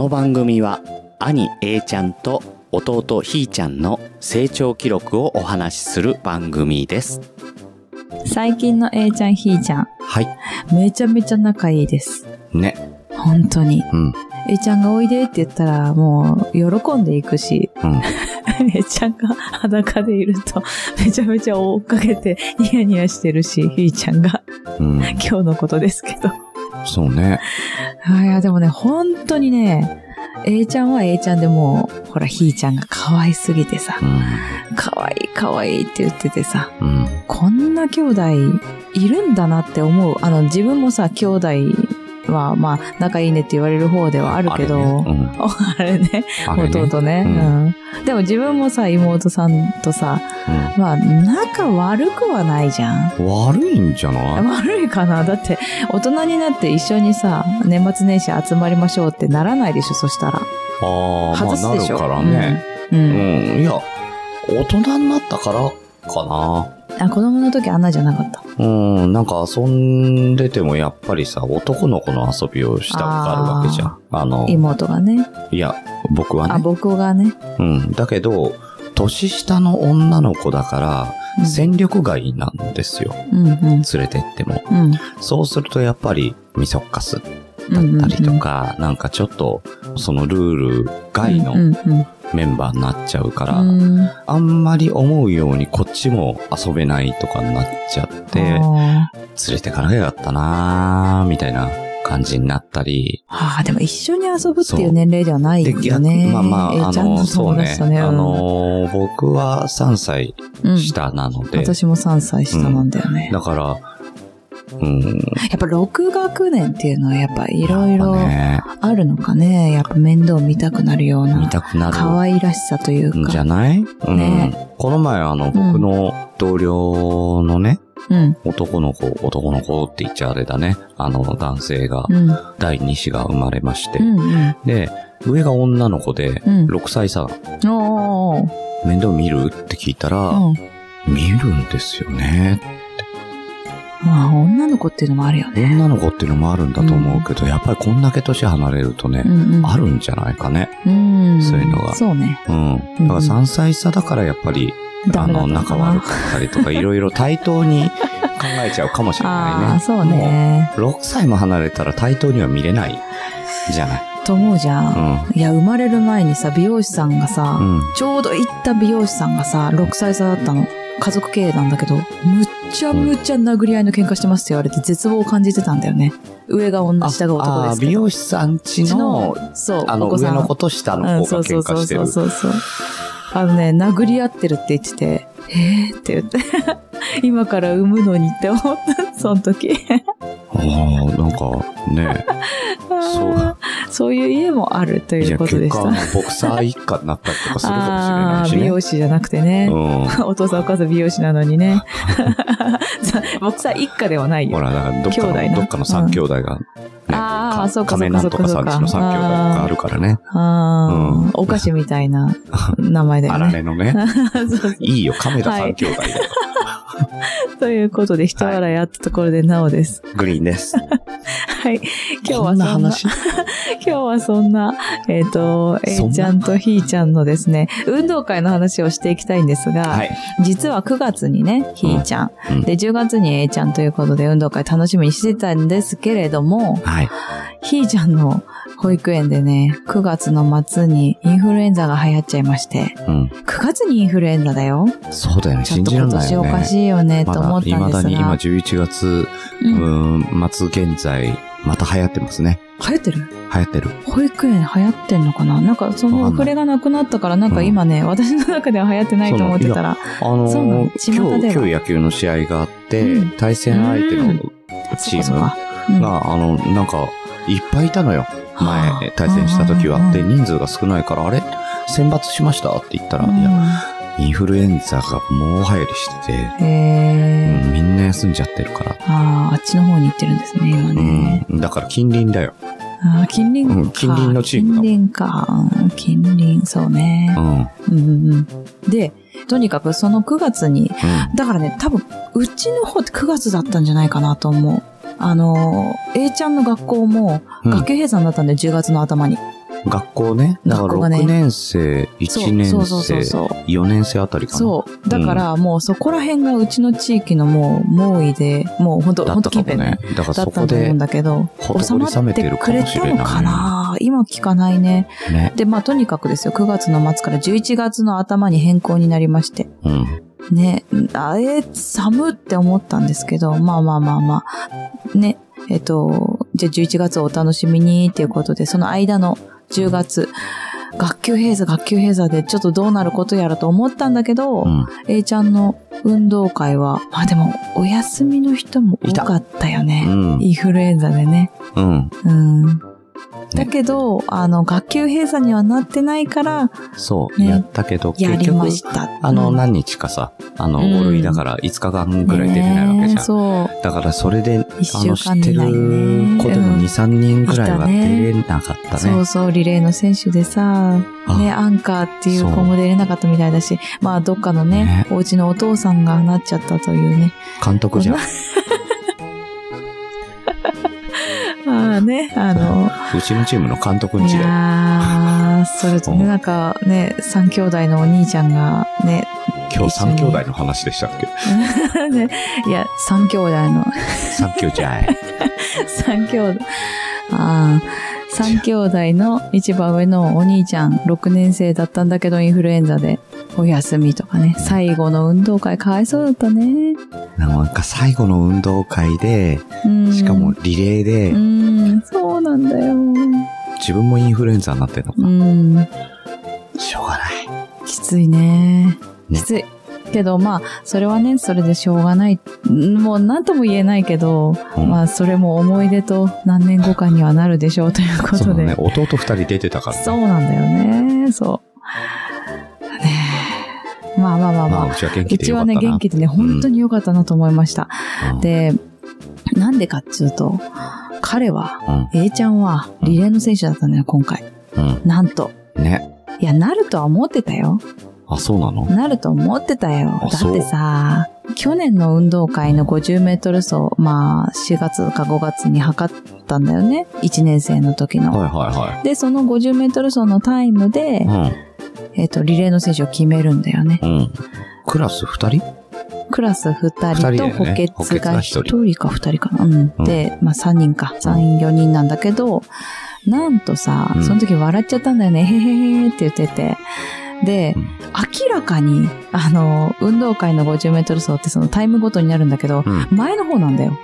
の番組は兄 A ちゃんと弟ひーちゃんの成長記録をお話しする番組です。最近の A ちゃん、ひーちゃん、はい。めちゃめちゃ仲いいです。ね。本当に。うん。A ちゃんがおいでって言ったら、もう、喜んでいくし、うん。A ちゃんが裸でいると、めちゃめちゃ追っかけて、ニヤニヤしてるし、ひーちゃんが、うん。今日のことですけど。そうね。いや、でもね、本当にね、A ちゃんは A ちゃんでもう、ほら、ひーちゃんが可愛すぎてさ、う可愛い可愛いって言っててさ、ん。うん。こんな兄弟いるんだなって思う。あの、自分もさ、兄弟は、まあ、仲いいねって言われる方ではあるけど、あれね弟ね、ううんん。でも自分もさ、妹さんとさ、まあ、仲悪くはないじゃん。うん悪いんじゃない？悪いかなだって、大人になって一緒にさ、年末年始集まりましょうってならないでしょ、そしたら。ああ、まあなる外すでしょ。からね。うん。ううんん。いや、大人になったからかな。あ、子供の時あんなじゃなかった。うん、なんか遊んでてもやっぱりさ、男の子の遊びをしたがるわけじゃん。あの、妹がね。いや、僕はあ、ね。僕がね。うん。だけど、年下の女の子だから、うん戦力外なんですよ。うんうん。連れてっても。うん。そうするとやっぱり、ミソッカスだったりとか、なんかちょっと、そのルール外のうんうんメンバーになっちゃうから、うんあんまり思うようにこっちも遊べないとかになっちゃって、連あれてかなきゃよかったなーみたいな感じになったり。ーあー、でも一緒に遊ぶっていう年齢ではないで、よね。まあまあ、あの、とそうね。あうんの、僕は3歳うん下なので、私も3歳下なんだよね。だから、うん。やっぱ6学年っていうのはやっぱいろいろあるのかね。やっぱ面倒見たくなるよう見なたくなる可愛らしさというか。んじゃない？うん。ねこの前、あの、僕の同僚のね、うん。男の子、男の子って言っちゃあれだね。あの、男性が、うん。第二子が生まれまして、うん。うん。で、上が女の子で、うん6歳差、面倒見る？って聞いたら、うん。見るんですよね。まあ、女の子っていうのもあるよね。女の子っていうのもあるんだと思うけど、やっぱりこんだけ年離れるとね、うんうん。あるんじゃないかね。うん。そういうのがそうね。うん。だから3歳差だからやっぱり、あの、ダメだったの仲悪かったりとか、いろいろ対等に考えちゃうかもしれないね。ああ、そうね。もう。6歳も離れたら対等には見れないじゃない。と思うじゃん。ういや、生まれる前にさ、美容師さんがさ、ん。うん。ちょうど行った美容師さんがさ、6歳差だったの。家族経営なんだけど、むっちゃむっちゃ殴り合いの喧嘩してますって言われて絶望を感じてたんだよね。上が女、下が男ですけど。美容師さんちの、そう、あの、上の子と下のうん、子がそうそうそう喧嘩してる。そうそうそう。あのね、殴り合ってるって言ってて、えーって言って、今から産むのにって思った、その時。ああ、なんか、ね、そう。そういう家もあるということでした。ボクサー一家になったりとかするかもしれないしあー美ね。容師じゃなくてね。うん。お父さんお母さん美容師なのにね。さ 僕さ、一家ではないよ。ほら、だからどっか兄弟なの、どっかの三兄弟が、ね、かあーそうか亀なんとかさんちの三兄弟があるからね。ああ、うんお菓子みたいな名前だよあらね。れのね。そうそういいよ、亀田三兄弟だよ。ということで、人笑いあったところでなおです。グリーンです。はい。今日はこんなそんな、話？今日はそんな、えっ、と、そん A な？ちゃんとひーちゃんのですね、運動会の話をしていきたいんですが、はい。実は9月にね、ひーちゃん、うんで、10月に A ちゃんということで運動会楽しみにしてたんですけれども、はい。ひーちゃんの保育園でね、9月の末にインフルエンザが流行っちゃいまして、うん。9月にインフルエンザだよ。そうだよね。ちょっと信じら今年おれないよね。かしいよね、まと思だ、ったんですが。未だに今11月、う、うんん、末現在、また流行ってますね。流行ってる？流行ってる。保育園流行ってんのかな？なんかそのわかんない触れがなくなったから、なんか今ね、私の中では流行ってないと思ってたら、あのそうなの？今日、今日野球の試合があって、うん。対戦相手のチームそっかそっか。うん。が、あの、なんか、いっぱいいたのよ。はあ。前、対戦した時は。うんで、人数が少ないから、あれ？選抜しました？って言ったら、いや、インフルエンザが猛流行りしてて、みんな休んじゃってるから。ああ、あっちの方に行ってるんですね、今ね。うん。だから近隣だよ。ああ、近隣か、うん近隣のチームだ近隣か。うん近隣、そうねう。ん。うん。うんうんうん。で、とにかくその9月に、だからね、多分、うちの方って9月だったんじゃないかなと思う。あの、A ちゃんの学校も、うん学級閉鎖になったんで、10月の頭に。学校ね。だから学校がね6年生、1年そうそうそう生、そう。4年生あたりかな。そう。だから、もうそこら辺がうちの地域のもう、猛威で、もう本当だ本当近辺ね。。だからだそことでった思うん、だけど、収まってくれた。のかな？今聞かないね。ね。で、まあとにかくですよ、9月の末から11月の頭に変更になりまして。うん。ね、あれ、寒って思ったんですけど、まあまあまあまあ。ね、えっと、じゃあ11月をお楽しみにっていうことで、その間の10月、学級閉鎖、学級閉鎖でちょっとどうなることやらと思ったんだけど、うん A ちゃんの運動会は、まあでも、お休みの人も多かったようね。ん。インフルエンザでね。うん。うん。だけど、あの、学級閉鎖にはなってないから、そう。ねやったけど、結局やりま、した。あの、うん何日かさ、あの、うん5類だから5日間ぐらい出てないわけじゃん。そう。だからそれで、一あの、知ってる子でも2、3人ぐらいは出れなかったね。そうそう、リレーの選手でさ、あね、アンカーっていう子も出れなかったみたいだし、まあ、どっかのね、ねお家のお父さんがなっちゃったというね。監督じゃん。ああね、あの、うちのチームの監督んいちだよ。やー、それとね、うん。なんかね、三兄弟のお兄ちゃんがね、今日3兄弟の話でしたっけ？ね。いや、三兄弟の、?3 兄弟。三兄弟、ああ、三兄弟の一番上のお兄ちゃん、6年生だったんだけど、インフルエンザでお休みとかね、最後の運動会かわいそうだったね。なんか最後の運動会で、うんしかもリレーでう、ん、そうなんだよ。自分もインフルエンザになってんのかう。ん、しょうがない。きついね。ねきつい。けどまあ、それはね、それでしょうがない。んもう何とも言えないけど、うんまあ、それも思い出と何年後かにはなるでしょうということで。そうだね。弟2人出てたからね。そうなんだよね。そう。ねえまあまあまあままあ、あ。うちは元気うちはね、でよかったな。元気でね、本当に良かったなと思いました。うん、で、なんでかっつうと、彼は、うん。A ちゃんはリレーの選手だったんだよ、今回。うん。なんと。ね。いや、なるとは思ってたよ。あ、そうなの？なると思ってたよ。だってさ、去年の運動会の50メートル走、まあ、4月か5月に測ったんだよね。1年生の時の。はいはで、その50メートル走のタイムでい、はい。えっ、と、リレーの選手を決めるんだよね。うん。うん。クラス2人？クラス2二人人と補欠がが一1人人か2人かな。うん。うんで、まあ3人か。3、4人なんだけど、なんとさう、んその時笑っちゃったんだよね。へへへって言ってて。で、うん明らかに、あの、運動会の50メートル走ってそのタイムごとになるんだけど、うん。前の方なんだよ。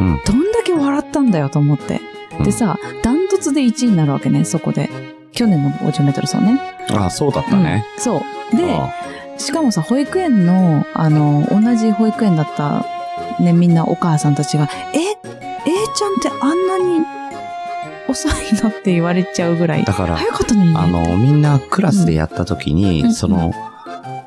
うんどんだけ笑ったんだよと思って。うんでさ、ダントツで1位になるわけね、そこで。去年の50メートル走ね。あ、そうだったね。うんそう。で、あしかもさ、保育園の、あの、同じ保育園だった、ね、みんなお母さんたちが、え、A ちゃんってあんなに遅いのって言われちゃうぐらい。だから、早かったのにね。あの、みんなクラスでやった時に、うんその、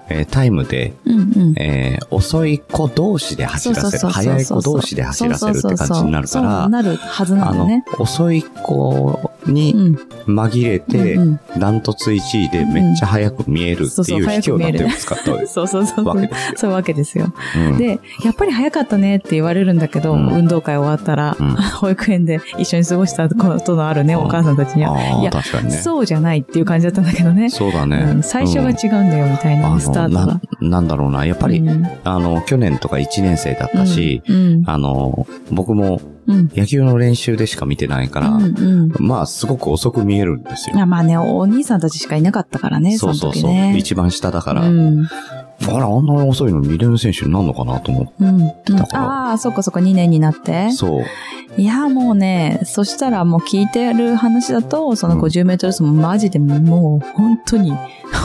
えータイムで、うんうん。えー遅い子同士で走らせる。早い子同士で走らせるって感じになるかそうら、なるはずなんだね。、遅い子うにん。紛れてう、んダントツ1位でめっちゃ早く見えるっていう卑怯な手を使った うんそうそうそう。わけですよ。そういうわけですよ。うんで、やっぱり早かったねって言われるんだけど、うん運動会終わったら、うん 保育園で一緒に過ごしたことのあるね、うんお母さんたちには。いや。そうじゃないっていう感じだったんだけどね。そうだね。うん、最初が違うんだよ、みたいな、ターの、トがな。なんだろうな。やっぱり、うんあの、去年とか1年生だったし、うん。あの、僕もうん。野球の練習でしか見てないから、うん。うん。まあ、すごく遅く見えるんですよ。まあね、お兄さんたちしかいなかったからね、そうそうそう。時ね。一番下だから、うん。あら、あんなに遅いのにリレーの選手になるのかなと思っうん。うんだからああ、そっかそっか、2年になってて。。そう。いや、もうね、そしたらもう聞いてる話だと、そのうん50メートル走もマジでもう本当に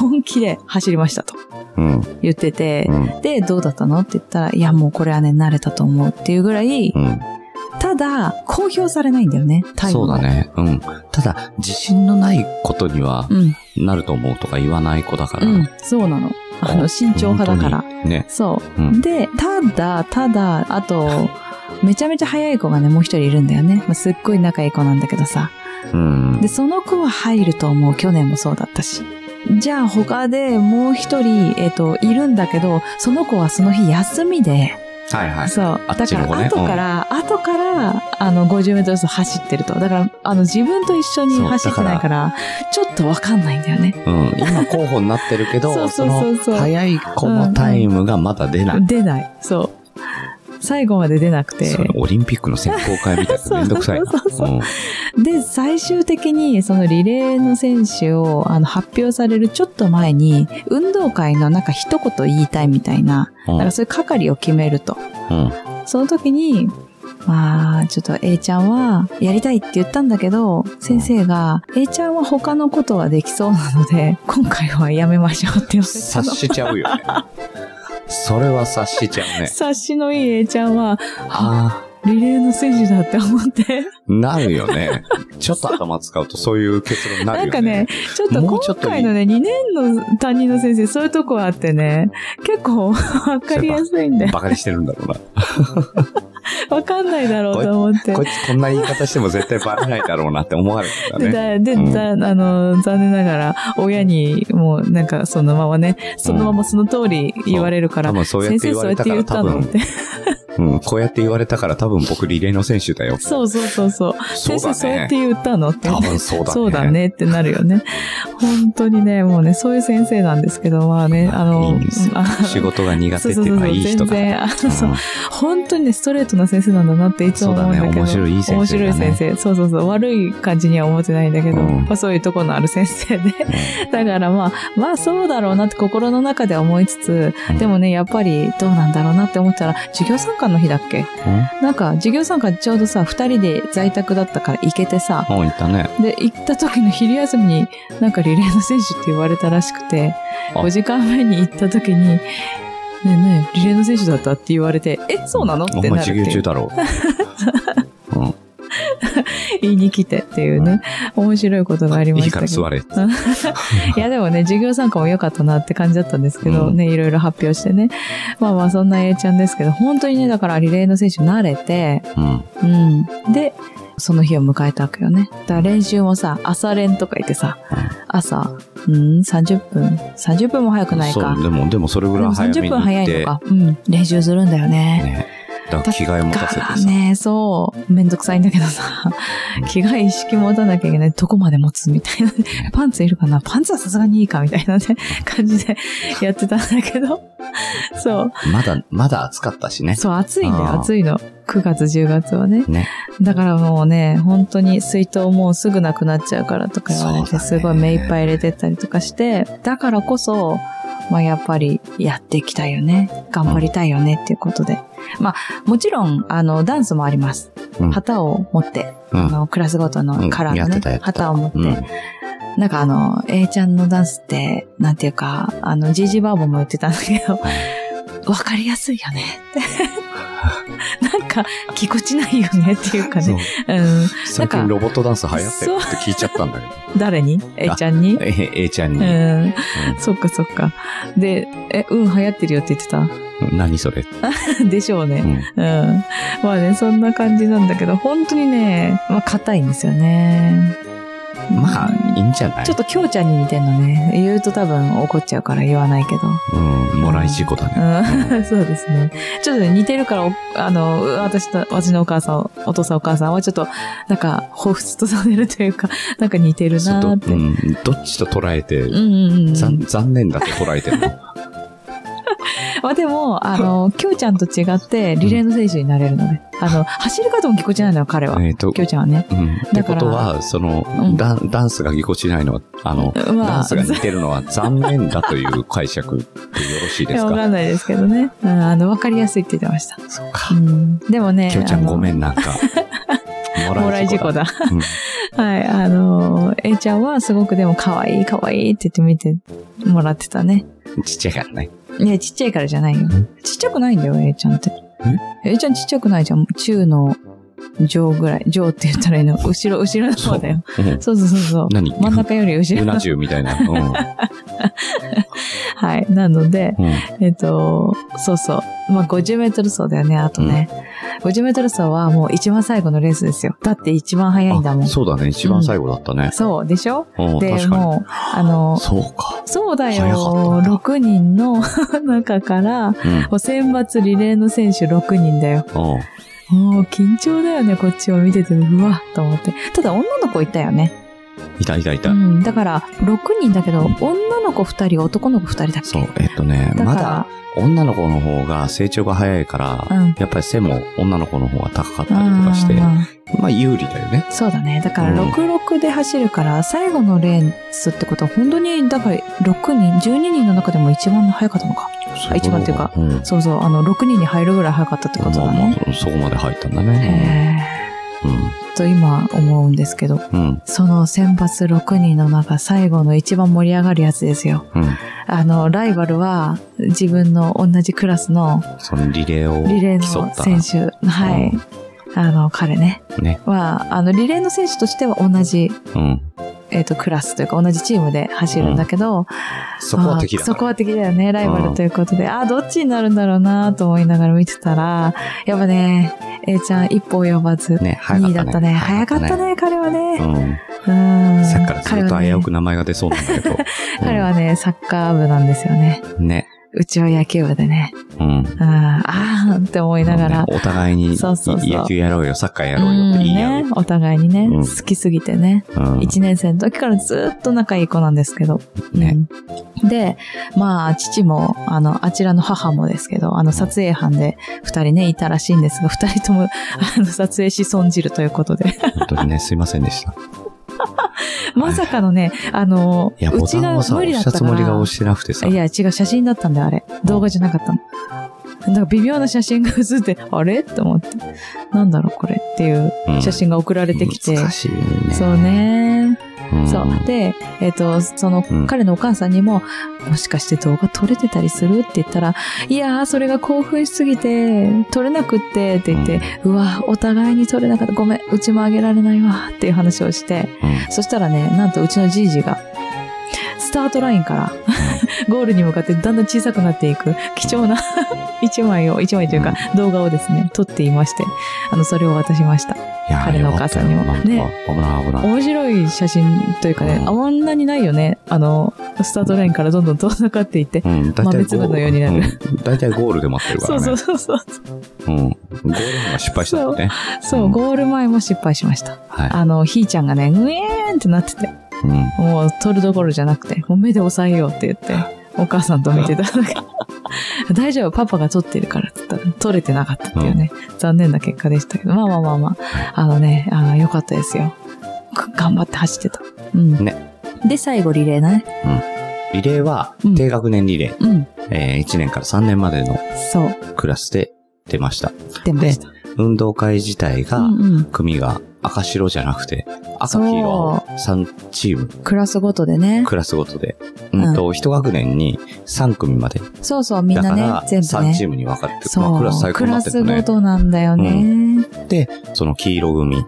本気で走りましたとうん。言っててう、ん。で、どうだったの？って言ったら、いや、もうこれはね、慣れたと思うっていうぐらい、うん。ただ、公表されないんだよね、タイムがそうだ。ね。うん。ただ、自信のないことにはうん。なると思うとか言わない子だから。うん。そうなの。あの、慎重派だから。ね。そう。うん。で、ただ、ただ、あと、めちゃめちゃ速い子がね、もう一人いるんだよね。まあ、すっごい仲いい子なんだけどさ。うんで、。その子は入ると思う。去年もそうだったし。じゃあ他でもう一人、えっ、と、いるんだけど、その子はその日休みで、はいはい。そう。だから、ね後から、後から、あの、50メートル走走ってると。だから、あの、自分と一緒に走ってないから、ちょっとわかんないんだよね。うん。今候補になってるけど、そうそうそうそうの、早い子のタイムがまだ出ない。出ない。そう。最後まで出なくて。オリンピックの選考会みたいな めんどくさいな。そうそうそううんで、最終的にそのリレーの選手をあの発表されるちょっと前に、運動会のなんか一言言いたいみたいな、うんなんかそういう係を決めると。うん。その時に、まあ、ちょっと A ちゃんはやりたいって言ったんだけど、先生が A ちゃんは他のことはできそうなので、今回はやめましょうって言われたの。察しちゃうよね。それは察しちゃうね。察しのいい A ちゃんは、あリレーの選手だって思って、あ、なるよね。ちょっと頭使うとそういう結論になるよね。なんかね、ちょっと今回のね、2年の担任の先生、そういうとこあってね、結構わかりやすいんだよ。バカにしてるんだろうな。わかんないだろうと思ってこい。つこんな言い方しても絶対バレないだろうなって思われてたで、ね。だで、うんだあの、残念ながら、親にもうなんかそのままね、そのままその通り言われるから、多分そうやって言われたから多分そうん、こうやって言われたから多分僕リレーの選手だよ。そうそうそうそう。そうだ先生そうやっねて。言ったのって。多分そうだね。そうだ。ねってなるよね。本当にね、もうね、そういう先生なんですけど、まあね、あの、いい仕事が苦手そうそうそううっていのはいい人だ。全然、ううん本当にね、ストレートな先生なんだなっていつも思うんだけど。そうだね面白いいい先生だね面白い先生。そうそうそう。悪い感じには思ってないんだけど、うんまあそういうとこのある先生で。だからまあ、まあそうだろうなって心の中では思いつつ、うんでもね、やっぱりどうなんだろうなって思ったら、授業参観の日だっけ？なんか、授業参観ちょうどさ、二人で在宅だったから行けてさ、うん、うん、言ったね。で、行った時の昼休みに、なんかリレーの選手って言われたらしくて、あ。5時間前に行った時に、ねえねえ、リレーの選手だったって言われて、え、そうなの？ってお前授なるっていう。業中だろ。う。うん。言いに来てっていうね、面白いことがありまいいしたけど。から座れ。いやでもね、授業参加も良かったなって感じだったんですけど、うんね、いろいろ発表してね。まあまあそんな A ちゃんですけど、本当にね、だからリレーの選手慣れて、うん。うん。で、その日を迎えたわけよね。だから練習もさ、朝練とか言ってさ、朝、うん、30分、30分も早くないかそう、。でも、でもそれぐらい30早めに行分早。いのか。うん、練習するんだよね。ね。だから着替え持たせてさ。ね、そう、めんどくさいんだけどさ、着替え意識持たなきゃいけない。どこまで持つみたいな。パンツいるかな？パンツはさすがにいいかみたいなね、感じでやってたんだけど。そう。まだ、まだ暑かったしね。そう、暑いんだよ、暑いの。9月、10月はね。ね。だからもうね、本当に水筒もうすぐなくなっちゃうからとか言われて、すごい目いっぱい入れてったりとかして、だからこそ、まあやっぱりやっていきたいよね。頑張りたいよねっていうことで。まあ、もちろん、あの、ダンスもあります。うん。旗を持って、うん。あの、クラスごとのカラーのねうん旗を持って、うん。なんかあの、A ちゃんのダンスって、なんていうか、あの、ジージーバーボンも言ってたんだけど、わかりやすいよね か、ぎこちないよねっていうかそうね。うん。最近ロボットダンス流行ってるって聞いちゃったんだけど。誰に ?A ちゃんに？え、A ちゃんうに。ん。そっかそっか。で、え、うん、流行ってるよって言ってうん何それ？た でしょうね。うん。うん。まあね、そんな感じなんだけど、本当にね、まあ、硬いんですよね。まあ、いいんじゃない？ちょっときょうちゃんに似てんのね。言うと多分怒っちゃうから言わないけど。うん、もらい事故だね。うん、そうですね。ちょっとね、似てるから、おあの、私と、私のお母さん、お父さんお母さんはちょっと、なんか、彷彿とされるというか、なんか似てるなーって。うんうんどっちと捉えて、うんうん。残残念だって捉えてるの？まあでも、あの、きょうちゃんと違って、リレーの選手になれるので。あの、走り方もぎこちないのよ、彼は。えっときょ、うちゃんはね。うん。ってだからことは、その、うんダンダンスがぎこちないのは、あの、まあダンスが似てるのは残念だという解釈でよろしいですか？かんないですけどね。うん、あの、わかりやすいって言ってました。そうかう。ん。でもね、きょうちゃんごめん。ん、なんか。もらい事故だ。うんはい、あの、A ちゃんはすごくでも可愛い可愛いって言って見てもらってたね。ちっちゃいからね。いや、ちっちゃいからじゃないよ。ちっちゃくないんだよ、A ちゃんって。A ちゃんちっちゃくないじゃん。中の上ぐらい。上って言ったらいいの？後ろ、後ろの方だよ。うんそうそうそうそう。何？真ん中より後ろのうな。重みたいな。うん はい。なので、うんえっと、そうそう。まあ、50メートル走だよね、あとね。50メートル走はもう一番最後のレースですよ。だって一番早いんだもん。あそうだね。一番最後だったね。そうでしょ？うん、で。もう、あの、そうか。そうだよ。早かったんだ6人の中から、選抜リレーの選手6人だよ。うんもう緊張だよね、こっちを見てて。うわ、と思って。ただ女の子いたよね。いたいたいた。うん。だから、6人だけど、女の子2人、男の子2人だっけ？そう、えっとね、だまだ女の子の方が成長が早いから、うんやっぱり背も女の子の方が高かったりとかして、うんまあ有利だよね。そうだね。だからうん66で走るから、最後のレースってことは本当に、だから6人、12人の中でも一番早かったのか。一番っていうかうん。そうそう、あの、6人に入るぐらい早かったってことだまあね。まあ、そこまで入ったんだね。へーと今思うんですけど、うん。うん。その選抜6人の中最後の一番盛り上がるやつですよ。うん。あの、ライバルは自分の同じクラスのそのリレーをリレーの。選手、はい。あの、彼ね。ね。は、あの、リレーの選手としては同じ、うん。えっ、と、クラスというか同じチームで走るんだけど、そこは敵だから。あそこは敵だよね、ライバルということで。あ、どっちになるんだろうなと思いながら見てたら、やっぱね、A ちゃん一歩及ばず、ね、早か2ったね。位だったね。早かったね、彼はうね。ん。うん。さっきからずっと危うく名前が出そうなんだけど。彼はね、サッカー部なんですよね。うんね。うちは野球部でね。うん。うん、あーって思いながら。お互いにそうそうそう野球やろうよ、サッカーやろうよって言い合う。ね、お互いにね、うん好きすぎてね。うん1年生の時からずっと仲いい子なんですけど。ねうんで、まあ、父も、あの、あちらの母もですけど、あの、撮影班で二人ね、いたらしいんですが、二人とも、あの、撮影し損じるということで。本当にね、すいませんでした。まさかのね、あの、いや、うちが無理だ押したつもりが。押してなくてさ。いや、違う、写真だったんだよ、あれ。動画じゃなかったの。だから微妙な写真が写って、あれ？って思って。なんだろう、これ？っていううん写真が送られてきて。難しいね。そう。ね。んそう。で、えっ、と、その、うん彼のお母さんにも、もしかして動画撮れてたりする？って言ったら、いやー、それが興奮しすぎて、撮れなくって、って言って、うわ、お互いに撮れなかった。ごめん、うちもあげられないわ、っていう話をして、うんそしたらね、なんとうちのじいじが、スタートラインから、ゴールに向かってだんだん小さくなっていく、貴重な 一枚を、一枚というか、動画をですね、撮っていまして、あの、それを渡しました。彼のお母さんにもね危ない危ない。面白い写真というかね、うんあんなにないよね。あの、スタートラインからどんどん遠ざかっていって。うん、大体豆粒のようになるうん大体ゴールで待ってるからね。そうそうそうそう。うん。ゴールが失敗したね。そう、うんゴール前も失敗しました。はあの、ひーちゃんがね、うえーんってなってて、い。うん。もう撮るどころじゃなくて、もう目で押さえようって言って、お母さんと見てた。大丈夫、パパが撮ってるからって言ったら、撮れてなかったっていうね、残念な結果でしたけど、まあまあまあまあ、あのね、あの、良かったですよ。く頑張って走ってた。うん。ねで、最後リレーね。リレーはうん、低学年リレー、うん。えー1年から3年までのそう、クラスで出ました。出ました。運動会自体が、うんうん。組が赤白じゃなくて、赤黄色3チーム、クラスごとでね。クラスごとで、うんと、一学年に3組まで。そうそう、みんなね全部3チね。ームに分かってる。そう、まあ、クラス最高クラになってるねスご。となんだよね。で、その黄色組。う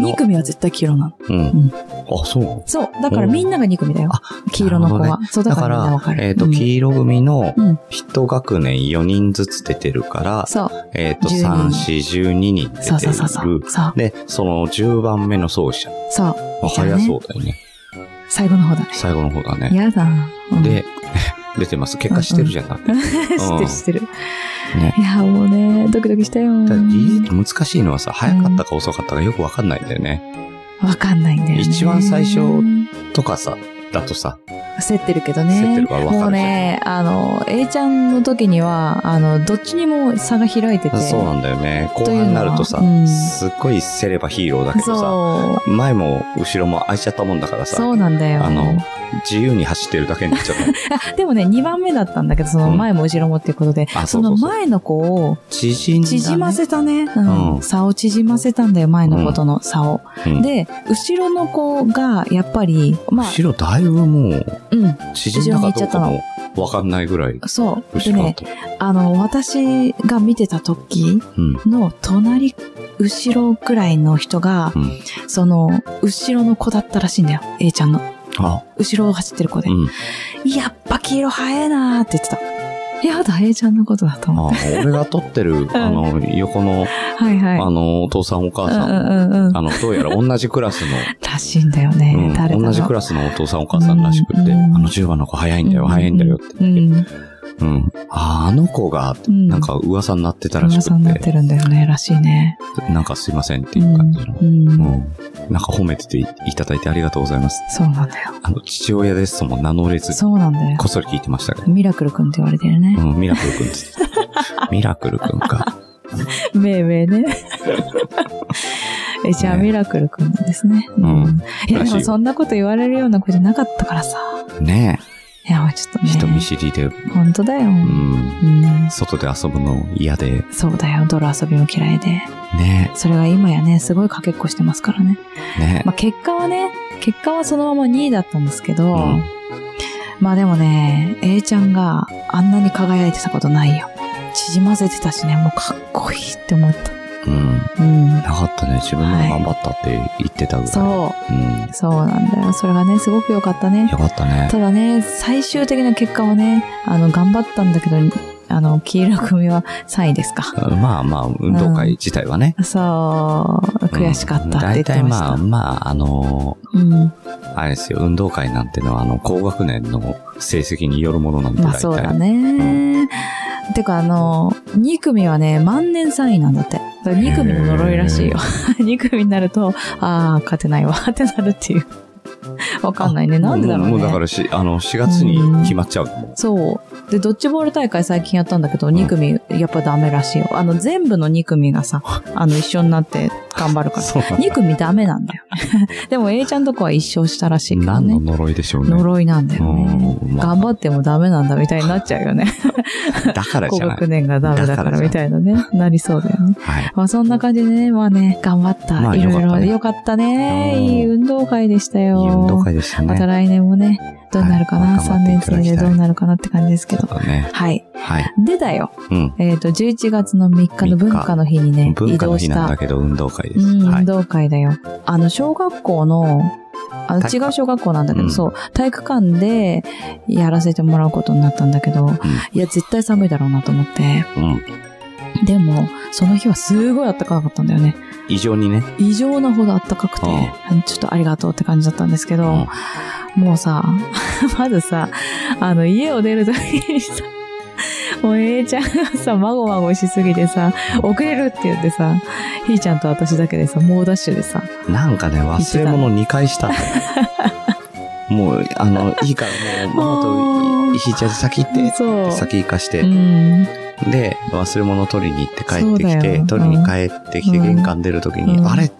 ん。2組は絶対黄色なの。うん。んあ、そうそう。だからみんなが2組だよ。あ黄色の子は。そう、だだかかららみんなわか、る。えっと、うん黄色組のうん。一学年4人ずつ出てるから、そう。えっと、12 3、4、12人出てそうそうそうる。。そう。で、その10番目の走者。そう。わかりやすそうだよね。最後の方だね。最後の方だね。やだ。うん、で、出てます。結果してるじゃん、だって。知ってる知ってる。ね。いや、もうね、ドキドキしたよ。ただリレーって難しいのはさ、早かったか遅かったかよくわかんないんだよね。わかんないんだよね。一番最初とかさ、だとさ、競ってるけどね。競ってるからわかるもうね、あの、A ちゃんの時には、あの、どっちにも差が開いてて。そうなんだよね。後半になるとさ、うんすっごい競ればヒーローだけどさ。前も後ろも空いちゃったもんだからさ、そうなんだよ。あの、自由に走ってるだけになっちゃった。あ でもね、2番目だったんだけど、その前も後ろもっていうことで、うそうそう。の前の子を縮ね。縮ませたね。うん。うん差を縮ませたんだよ、前の子との差を。うんで、後ろの子が、やっぱり、まあ、後ろだいぶもう、うん。縮んだかどうかもわかんないぐらい、そう。でね。あの、私が見てた時うん。の隣、後ろぐらいの人が、うん。その、後ろの子だったらしいんだよ。A ちゃんの。あ、後ろを走ってる子で。うん。やっぱ黄色早いなーって言ってた。やだ、A ちゃんのことだとあ思って。俺が撮ってる、あの、横の、はいはい。あの、お父さんお母さん、うんうんうんうん。あの、どうやら同じクラスの、らしいんだよね。うん誰同じクラスのお父さんお母さんらしくって、うんあの10番の子早いんだよ、早いんだよって。うん。うん。ああ、あの子が、うんなんか噂になってたらしく噂になってて、るんだよね、らしいね。なんかすいませんっていう感じの。うん。ううんん。なんか褒めてていただいてありがとうございます。そうなんだよ。あの、父親ですとも名乗れず、そうなんだよこ。っそり聞いてましたけど。ミラクルくんって言われてるね。うん、ミラクルくんです。ミラクルくんか。命名ね。え、じゃあねミラクルくんなんですね。うん。いや、でもそんなこと言われるような子じゃなかったからさ。ねいや、ちょっとえ。ね。人見知りで、本当だよ。う。うんん。外で遊ぶの嫌で、そうだよ。泥遊びも嫌いで。ねそれが今やね、すごいかけっこしてますからね。え。ねまあ、結果はね、結果はそのまま2位だったんですけど、うんまあでもね、A ちゃんがあんなに輝いてたことないよ。縮ませてたしね、もうかっこいいって思った。うん。うん。なかったね。自分でも頑張ったって言ってたぐらい。そう。うん。そうなんだよ。それがね、すごく良かったね。よかったね。ただね、最終的な結果はね、あの、頑張ったんだけど、あの、黄色組は3位ですか。まあまあ、運動会自体はね。そう、悔しかったって言大ってました。体まあ、まあ、あのうん。あれですよ、運動会なんてのは、あの、高学年の成績によるものなんで、まあ。そうだね。てかあの、2組はね、万年3位なんだって。だから2組の呪いらしいよ。2 組になると、ああ、勝てないわってなるっていう。わかんないね。なんでだろうね。もうだからし、あの、4月に決まっちゃう。そう。で、ドッジボール大会最近やったんだけど、2組やっぱダメらしいよ。あの、全部の2組がさ、あの、一緒になって頑張るから。そうなんだ2組ダメなんだよ。でも A ちゃんとこは一勝したらしいけど何のね。呪いでしょうね。呪いなんだよね。うんまあ頑張ってもダメなんだみたいになっちゃうよね。だから高じゃない。学年がダメだからみたいなね、なりそうだよね。はい。まあそんな感じでね、まあね、頑張った。まあいろいろよかったねいい運動会でしたいいよ。運動会でしたね。また来年もね、どうなるかな、はい3年生でどうなるかなって感じですけど。ね。はい。はい。でだよ。うん。えっ、と、11月の3日の文化の日にね、文化の日移動した。なんだけど、運動会です。うん、はい。運動会だよ。あの、小学校の、あの、違う小学校なんだけど、うんそう、体育館でやらせてもらうことになったんだけど、いや、絶対寒いだろうなと思って。うん。でも、その日はすごい暖かかったんだよね。異常にね。異常なほど暖かくて、ちょっとありがとうって感じだったんですけど、うんもうさ、まずさ、あの、家を出るときにさ、もう A ちゃんがさ、まごまごしすぎてさ、遅れるって言ってさ、ひーちゃんと私だけでさ、猛ダッシュでさ、なんかね、忘れ物2回した。もう、あの、いいからもう、ママとひーちゃん先行って先行かしてう、ん。で、忘れ物取りに行って帰ってきて取りに帰ってきてうん玄関出るときに、うんあれ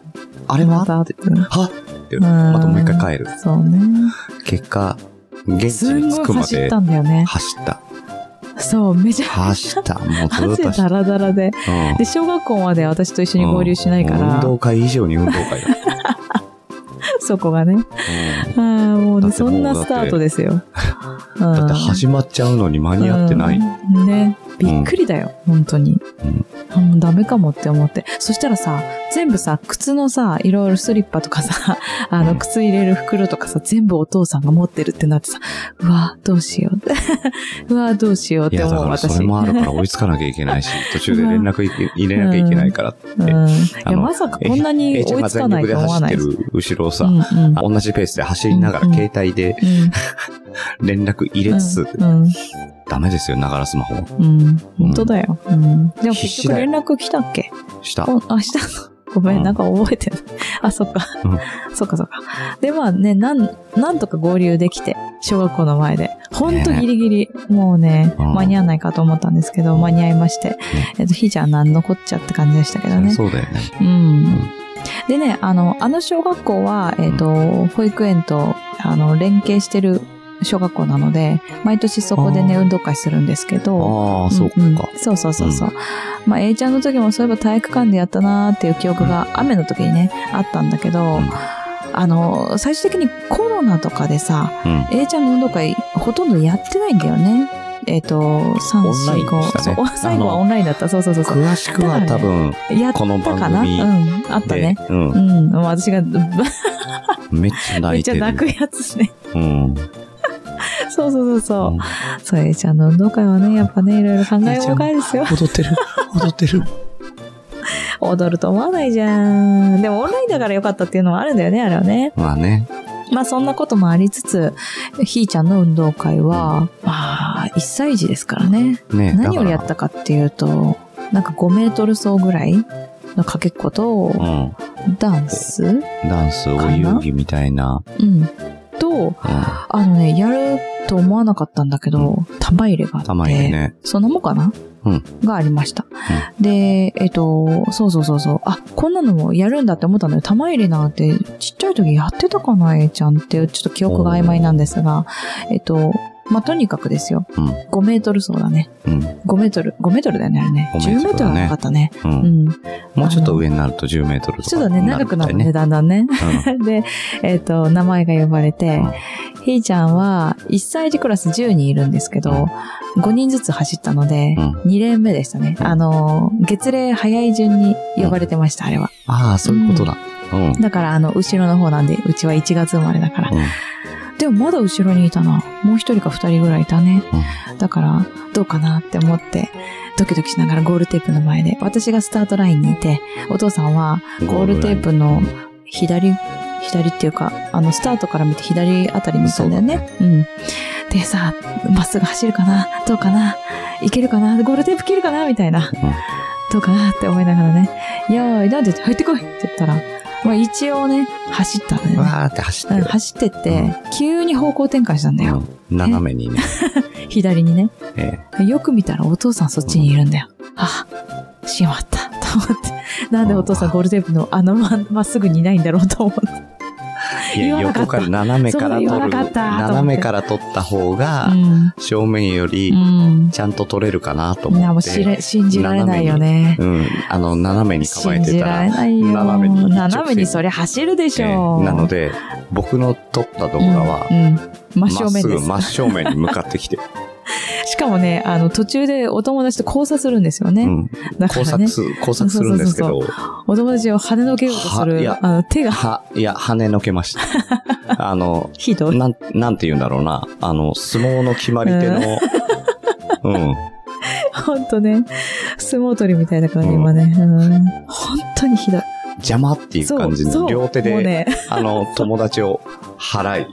あれは？って。は？って、またもう一回帰る。そうね。結果、現地に着くまでごい走ったんだよね。走った。そう、めちゃ走った。もう汗だ。らだらで。うんで、小学校まで私と一緒に合流しないから、運動会以上に運動会だ。そこがね。うんああ、もうね、そうんなスタートですよ。だって始まっちゃうのに間に合ってない。うんね。びっくりだよ、本当に。うんあもうダメかもって思って。そしたらさ、全部さ、靴のさ、いろいろスリッパとかさ、あの、うん靴入れる袋とかさ、全部お父さんが持ってるってなってさ、うわ、どうしようって。うわ、どうしようっいや、て思う、私。だからそれもあるから追いつかなきゃいけないし、途中で連絡入れなきゃいけないからって。うん。いや、あのまさかこんなに追いつかないと全力で思わないし。走ってる後ろをさ、うんうん同じペースで走りながらうん携帯で連絡入れつつ、うん。ダメですよ、ながらスマホ。うん。本当だよ。うん。でも結局連絡来たっけ？した。おあ、したの ごめ、うんんなんか覚えてない。あ、そっか。うんそっかそっか。で、まあね、なん、なんとか合流できて、小学校の前で。ほんとギリギリ、もうね、うん間に合わないかと思ったんですけど、間に合いまして。えっと、ひーちゃんなんのこっちゃって感じでしたけどね。そうだよね。うん。でね、あの、あの小学校は、えっ、と、保育園と、あの、連携してる小学校なので、毎年そこでね、運動会するんですけど、ああ、そうか。んんそうそうそうそう。まあ、A ちゃんの時もそういえば体育館でやったなーっていう記憶が雨の時にね、あったんだけど、うんあの、最終的にコロナとかでさ、うん。A ちゃんの運動会ほとんどやってないんだよね。えっ、と、3、オンライン4、5、でしたね最後はオンラインだった。そうそうそうそう。詳しくは多分、やったかな？番組うん、あったでね。、うんう。ん、私が、めっちゃ泣めっいてる。ちゃ泣くやつね。うん。そうそうそうそう。うんそう、A ちゃんの運動会はね、やっぱね、いろいろ考え深いですよ。踊ってる。踊ってる。踊ると思わないじゃん。でもオンラインだからよかったっていうのはあるんだよね、あれはね。まあね。まあそんなこともありつつ、ひーちゃんの運動会は、まあ、1歳児ですからね。ね何をやったかっていうと、なんか5メートル走ぐらいのかけっこと、らうん。ダンス？ダンス、お遊戯みたいな。うん。と、うん。あのね、やると思わなかったんだけど、玉入れがあって。玉入れね。そんなもんかな？うんがありました。で、えっと、そうそうそうそう。あ、こんなのもやるんだって思ったのよ。玉入れなんてちっちゃい時やってたかな、A ちゃんって。ちょっと記憶が曖昧なんですが。えっと、まあ、とにかくですよ。うん。5メートル走だね。うん。5メートル。5メートルだよね、あれね。5 10メートルはなかったね。う。うんん。もうちょっと上になると10メートルとか。ちょっとね、長くなるね、。だんだんね。で、えっと、名前が呼ばれてうん、ひーちゃんは1歳児クラス10人いるんですけど、5人ずつ走ったので、うん2連目でしたね。あの、月齢早い順に呼ばれてました、あれは。ああ、そういうことだ。だから、あの、後ろの方なんで、うちは1月生まれだから。でもまだ後ろにいたな。もう一人か二人ぐらいいたね。だから、どうかなって思って、ドキドキしながらゴールテープの前で、私がスタートラインにいて、お父さんはゴールテープの左、左っていうか、あの、スタートから見て左あたりにいたんだよね。うん。でさ、まっすぐ走るかな？どうかな？いけるかな？ゴールテープ切るかな？みたいな。どうかな？って思いながらね。いやーい、なんで？入ってこいって言ったら、まあ一応ね、走ったんだよね。わーって走ってる。うん走ってって、急に方向転換したんだよ。うん斜めにね。左にね。えよく見たらお父さんそっちにいるんだよ。あ、しまった。と思って。なんでお父さんゴールテープのあのままっすぐにいないんだろうと思って。言わなかった横から斜めから撮る。斜めから撮った方がう、ん。正面よりうん。ちゃんと撮れるかなと思って。う知れ信じられないよね。うん。あの、斜めに構えてたら。ら。斜めに斜めにそりゃ走るでしえょーなので、僕の撮った動画は、うん、うん真正真正面に向かってきて、しかもね、あの、途中でお友達と交差するんですよね。うん。だからね工作、す、工作するんですけど、お友達を跳ねのけようとするはいや、あの、手がは、いや、跳ねのけました。あの、ひどい。なん、なんて言うんだろうな。あの、相撲の決まり手の、うん。ほんとね、相撲取りみたいだからね、うん今ね。うん。本当にひどい。邪魔っていう感じの両手で、ね、あの、友達を払い、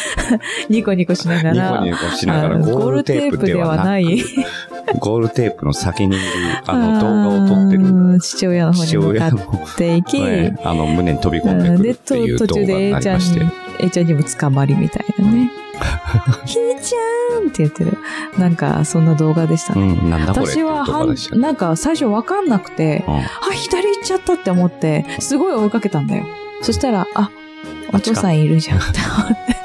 ニコニコしながら、ニコニコしながら、ゴールテープではなく、い。ゴールテープの先にいる、あの、動画を撮ってるうん父親の方に父向かっていき、ねあの、胸に飛び込んでくるっていうと途中で動画にな A ちゃんりましてに。、A ちゃんにも捕まりみたいなね。ひーちゃんって言ってる。なんか、そんな動画でしたうね。ん、なんだこれ私はは。なんか最初わかんなくて、うんあ、左行っちゃったって思って、すごい追いかけたんだよ。そしたら、あ、お父さんいるじゃんって思って。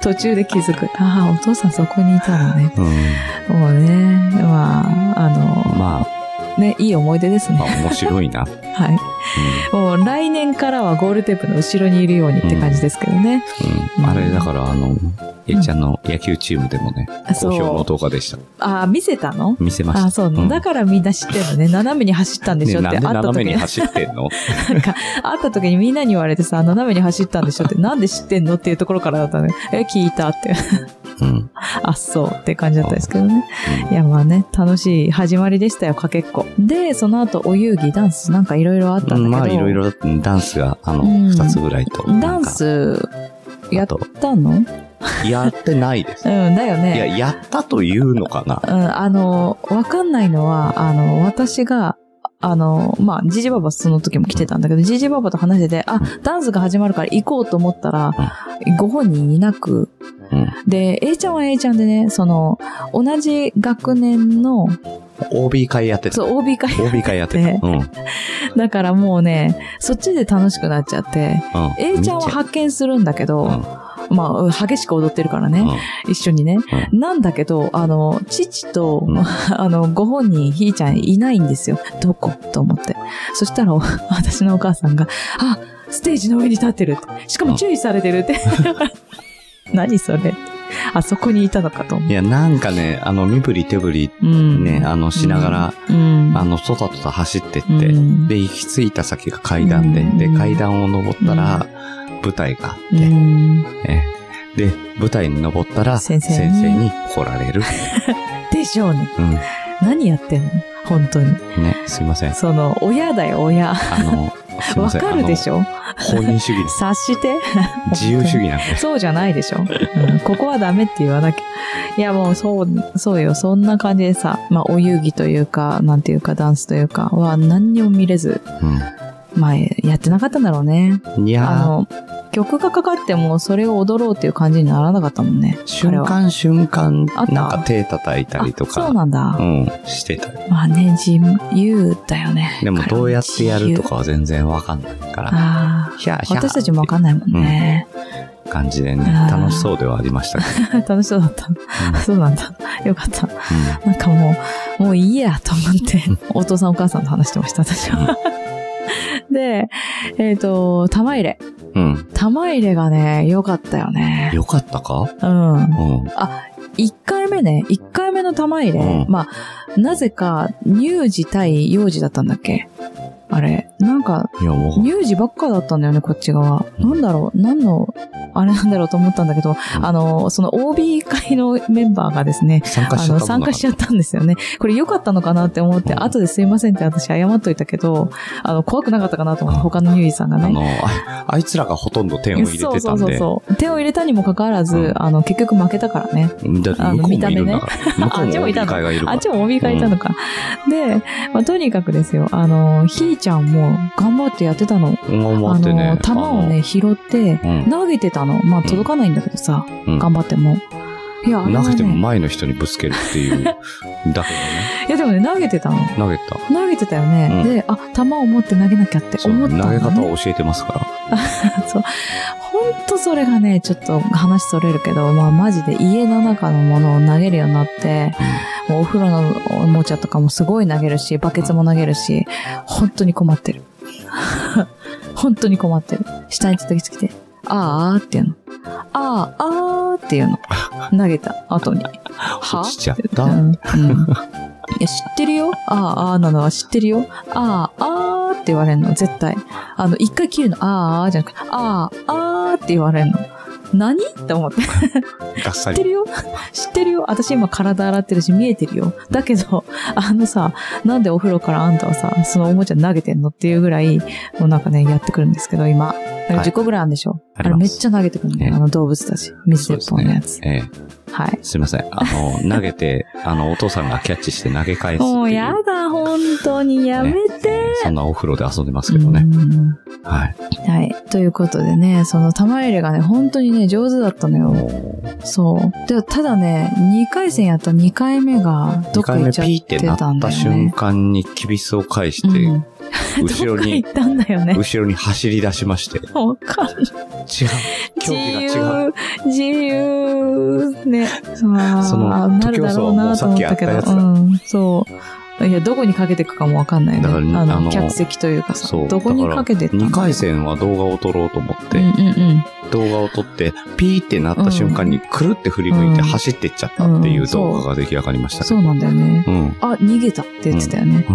途中で気づく。ああ、お父さんそこにいたのね。うん。もうね、まあ、あの、まね、いい思い出ですね。あ、面白いな。はい。もう来年からはゴールテープの後ろにいるようにって感じですけどね。うん。あれ、だから、あの、えいちゃんの野球チームでもね、あ好評の。動画でした。ああ、見せたの？見せました。あそう、んだからみんな知ってるのね。斜めに走ったんでしょって、会った時に、斜めに走ってんの？なんか、会った時にみんなに言われてさ、斜めに走ったんでしょって、なんで知ってんのっていうところからだったね。え、聞いたって。うん。あ、そうって感じだったですけどね。いや、まあね、楽しい始まりでしたよ、かけっこ。で、その後、お遊戯、ダンス、なんかいろいろあったんだけど。まあ、いろいろ、ダンスが、あの、うん二つぐらいと。ダンス、やったの？うん、やってないです。だよいや、ね。やったというのかな。うん、あの、わかんないのは、あの、私が、あの、まあ、ジジババその時も来てたんだけど、ジジババと話してて、あ、ダンスが始まるから行こうと思ったら、ご本人いなく、うん。で、A ちゃんは A ちゃんでね、その、同じ学年の、OB 会やってた。そう、OB 会 OB 会やってた。うん。うん。だからもうね、そっちで楽しくなっちゃって、A ちゃんは発見するんだけど、まあ、激しく踊ってるからね、一緒にね。なんだけど、あの、父と、うん あの、ご本人、ひーちゃんいないんですよ。どこと思って。そしたら、お 私のお母さんが、あ、ステージの上に立ってるって。しかも注意されてるって。何それあそこにいたのかと思う。いや、なんかね、あの、身振り手振りうん。ね、あの、しながら、うん、あの、そたとた走ってって、うんで、行き着いた先が階段で、うんで、階段を登ったら、舞台があって、うん。えで、舞台に登ったら、先生にに怒られる。でしょうね。うん。何やってんの？本当に。ね、すいません。その、親だよ、親。あの。わかるでしょ？ょ放任主義です。察して。自由主義なんで。そうじゃないでしょ、うん、ここはダメって言わなきゃ。いやもうそう、そうよ。そんな感じでさ、まあお遊戯というか、なんていうかダンスというかは何にも見れず、まあやってなかったんだろうね。うん。いやー、あの、曲がかかってもそれを踊ろうっていう感じにならなかったもんね。瞬間瞬間なんか手叩いたりとか。あそうなんだ。うん、してた。まあね、自由だよね。でもどうやってやるとか。かは全然わかんないから、ああ。私たちもわかんないもんね。って感じでね、楽しそうではありましたけど。楽しそうだった。そうなんだ。よかった。うなんかもう、もういいやと思って、お父さんお母さんと話してました、私は。で、えっ、と、玉入れ。ん。うん。玉入れがね、良かったよね。よかったか？うん。うん。一回目ね、一回目の玉入れ。うんまあ、なぜか、乳児対幼児だったんだっけ？あれ。なんか、いやもう、乳児ばっかだったんだよね、こっち側。うんなんだろう、何の、あれなんだろうと思ったんだけど、うんあの、その OB 会のメンバーがですね、参加しあの、ちゃった参加しちゃったんですよね。これ良かったのかなって思って、うん後ですいませんって私謝っといたけど、あの、怖くなかったかなと思って、うん他の乳児さんがね。あの、ああいつらがほとんど点を入れてたんで。そうそうそうそう。手を入れたにもかかわらず、うんあの、結局負けたからね。だってあの向こうもいるんだから。向こうあっちももいたのから。あっちも OB 会いたのか。で、まあ、とにかくですよ、あの、ひーちゃんも頑張ってやってたの。頑張あってねの、。球をね、拾って、投げてたの。まあ、届かないんだけどさ、うん頑張っても。いや、投げてもね、前の人にぶつけるっていう、だけどね。いやでもね、投げてたの。投げた。投げてたよね。うんで、あ、球を持って投げなきゃって思った。投げ方を教えてますから。そう。ほんとそれがね、ちょっと話それるけど、まあマジで家の中のものを投げるようになって、もうお風呂のおもちゃとかもすごい投げるし、バケツも投げるし、本当に困ってる。本当に困ってる。下に叩きつけて、あーあーっていうの。あーあーっていうの。投げた後に。は？落ちちゃった？うん。うん。いや、知ってるよ。ああ、ああなのは知ってるよ。ああ、あーって言われるの、絶対。あの、一回切るの、あーあーじゃなくて、あーあーって言われるの。何？って思って。がっさり。知ってるよ？知ってるよ？私今体洗ってるし見えてるよ。だけど、あのさ、なんでお風呂からあんたはさ、そのおもちゃ投げてんのっていうぐらい、もうなんかね、やってくるんですけど、今。10個ぐらいあるんでしょ、あれありますめっちゃ投げてくるんだよ、ねあの動物たち。水鉄砲のやつ。えはい。え。すいません。あの、投げて、あの、お父さんがキャッチして投げ返す。もうやだ、本当にやめそんなお風呂で遊んでますけどね。うんはい。はい。ということでね、その玉入れがね、本当にね、上手だったのよ。そう。で、ただね、2回戦やった2回目が、ど2っか行っちゃってたんだよった瞬ね。間にキビスを返して、うん 後ろに。後ろに走り出しまして、違う。わかんない。競技が違う。自由、自由、ね。まあ、そのなるだろうなと思ったけど。うん、そう。いや、どこにかけていくかもわかんないね。だからあの、あの客席というかさそう。どこにかけてったんだろう2回戦は動画を撮ろうと思って、うんうんうん。動画を撮って、ピーってなった瞬間にくるって振り向いて走ってっちゃったっていう動画が出来上がりましたけど。そうなんだよね。うん。あ、逃げたって言ってたよね。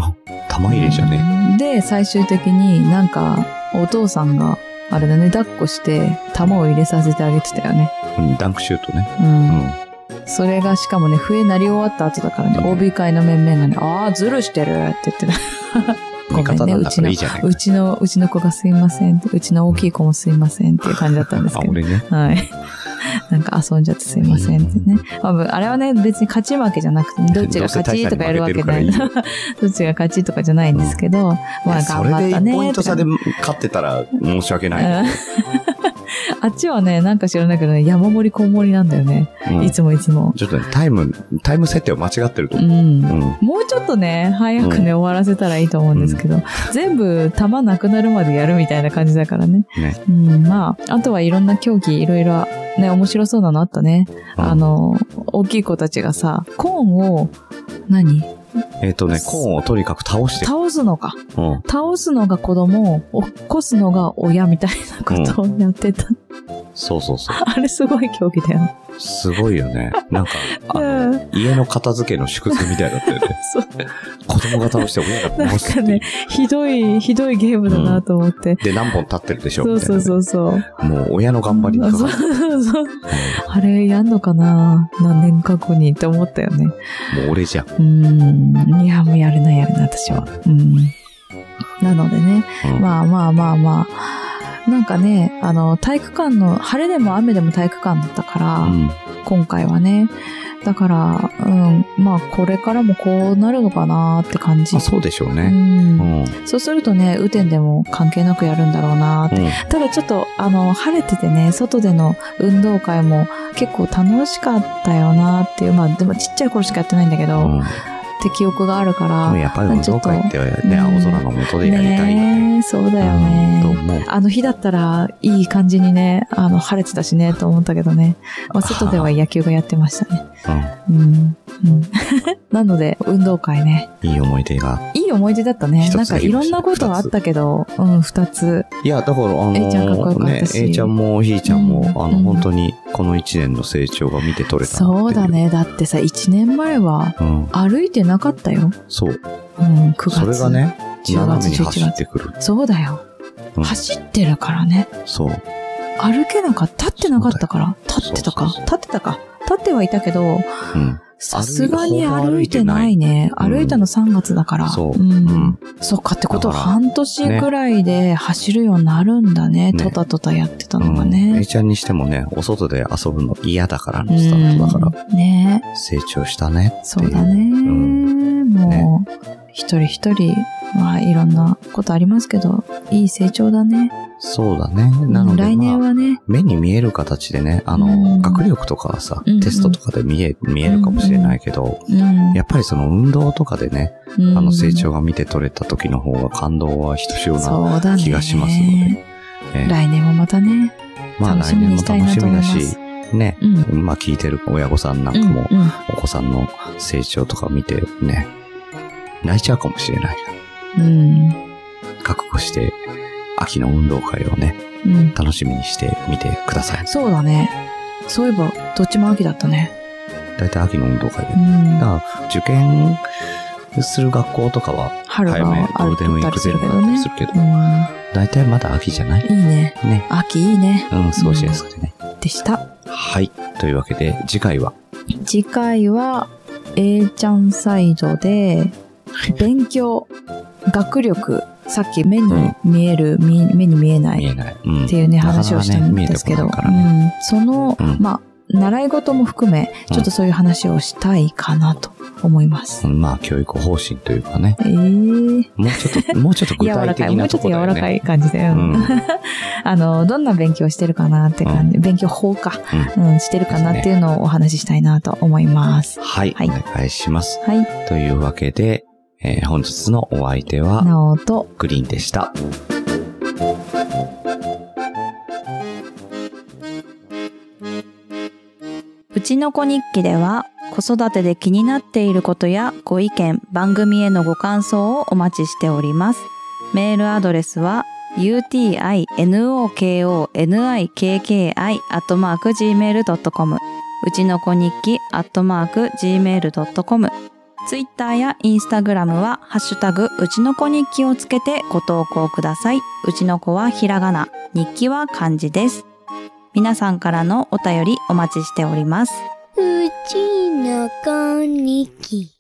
玉入れじゃねで、最終的になんか、お父さんが、あれだね、抱っこして、弾を入れさせてあげてたよね。うんダンクシュートね。う。うんん。それがしかもね、笛鳴り終わった後だからね、うん OB 会の面々がね、ああ、ズルしてるって言ってた。ごめんね味方なんだからいいじゃないか。うちの、うちの子がすいませんって、うちの大きい子もすいませんっていう感じだったんですあ、けど。俺ね。はい。なんか遊んじゃってすいませんってね。まあ、あれはね、別に勝ち負けじゃなくて、どっちが勝ちとかやるわけない。どっちが勝ちとかじゃないんですけど、まあそ頑張れで1ったねポイント差で勝ってたら申し訳ない。うんあっちはね、なんか知らないけどね、山盛り小盛りなんだよね。うんいつもいつも。ちょっとね、タイム、タイム設定を間違ってるとう思う。ん。うん。もうちょっとね、早くね、終わらせたらいいと思うんですけど、全部弾なくなるまでやるみたいな感じだからね。ね。うん、まあ、あとはいろんな競技、いろいろね、面白そうなのあったね。うんあの、大きい子たちがさ、コーンを、何？えっとね、コーンをとにかく倒して、倒すのか。うん。倒すのが子供、起こすのが親みたいなことをやってた。そうそうそう。あれすごい競技だよ。すごいよね。なんか、あの、うん。家の片付けの縮図みたいだったよね。そう。子供が倒して親がなん直すっていうかね、ひどい、ひどいゲームだなと思って。で、何本立ってるでしょそうそうそうそう。う。もう親の頑張りにかかそうる。そうそう。あれやんのかな何年か後にって思ったよね。もう俺じゃん。うん。いや、もうやれないやれない、私は。うん。なのでね、うんまあまあまあまあ、なんかね、あの、体育館の、晴れでも雨でも体育館だったから、うん。今回はね。だから、うん、まあこれからもこうなるのかなって感じ。まあそうでしょうう。ね。うんん。そうするとね、雨天でも関係なくやるんだろうなって。うんただちょっと、あの、晴れててね、外での運動会も結構楽しかったよなっていう、まあでもちっちゃい頃しかやってないんだけど、うんって記憶があるから。やっぱり運動会ってね、うん青空の下でやりたいよね。ねえそうだよね。思う。あの日だったらいい感じにね、あの晴れてたしね、と思ったけどね。まあ、外では野球がやってましたね。うん。うん、なので、運動会ね。うん。いい思い出が。いい思い出だったねなんかいろんなことがあったけど、うん、二つ。いや、だから、あのえいちゃんかっこよかっねた、し A ちゃんもひーちゃんも、あの、本当にこの一年の成長が見て取れたそうだ。ね。だってさ、一年前はうん。歩いてなかったよ。そう。うん、9月。それがね、10月、に走11月。ってくる。そうだよ。うん走ってるからね。そう。歩けなかった。立ってなかったから。立ってたか。立ってたか。立ってはいたけど、うん。さすがに歩いてないね。歩いたの3月だから。そう。ん。うん。そっかってことは半年ぐらいで走るようになるんだね。ねトタトタやってたのがうん、ね A。ちゃんにしてもね、お外で遊ぶの嫌だからのスタートだから、うんね成長したね。そうだね。んもう、一人一人、まあいろんなことありますけど、いい成長だね。そうだね。なので、来年まあ、はね、目に見える形でね、あの、うん学力とかはさ、テストとかで見え、見えるかもしれないけど、うん。やっぱりその運動とかでね、うんあの成長が見て取れた時の方が感動はひとしおな。気がしますので、え来年もまたね、まあ来年も楽しみだし、ね、うん。まあ聞いてる親御さんなんかも、お子さんの成長とか見てね、泣いちゃうかもしれない。うん。覚悟して、秋の運動会をね、うん。楽しみにしてみてください。そうだね。そういえば、どっちも秋だったね。だいたい秋の運動会でう。ん。だから、受験する学校とかは、春が早め、ゴールデンウィーク前後だったりるけどね。するけど、うん。だいたいまだ秋じゃない？いいね。ね。秋いいね。うん、過ごしやすくてね。でした。はい。というわけで、次回は、次回は、A ちゃんサイドで、勉強、学力、さっき目に見える、み目に見えない。っていうね、なかなかね話をしたんですけど、その、うん。まあ、習い事も含め、ちょっとそういう話をしたいかなと思います。まあ、教育方針というかね。えー、もうちょっと、もうちょっと具柔らかい、も体的なうちょっと。柔らかい感じで、うんうん。あの、どんな勉強してるかなって感じ、勉強法か、うん、してるかなっていうのをお話ししたいなと思います。はい。はい。お願いします。はい。というわけで、えー本日のお相手は、なおと、グリーンでした。うちの子日記では子育てで気になっていることやご意見、番組へのご感想をお待ちしております。メールアドレスは utinokonikki.gmail.com うちの子日記 .gmail.com ツイッターやインスタグラムはハッシュタグうちの子日記をつけてご投稿ください。うちの子はひらがな、日記は漢字です。皆さんからのお便りお待ちしております。うちのこにき。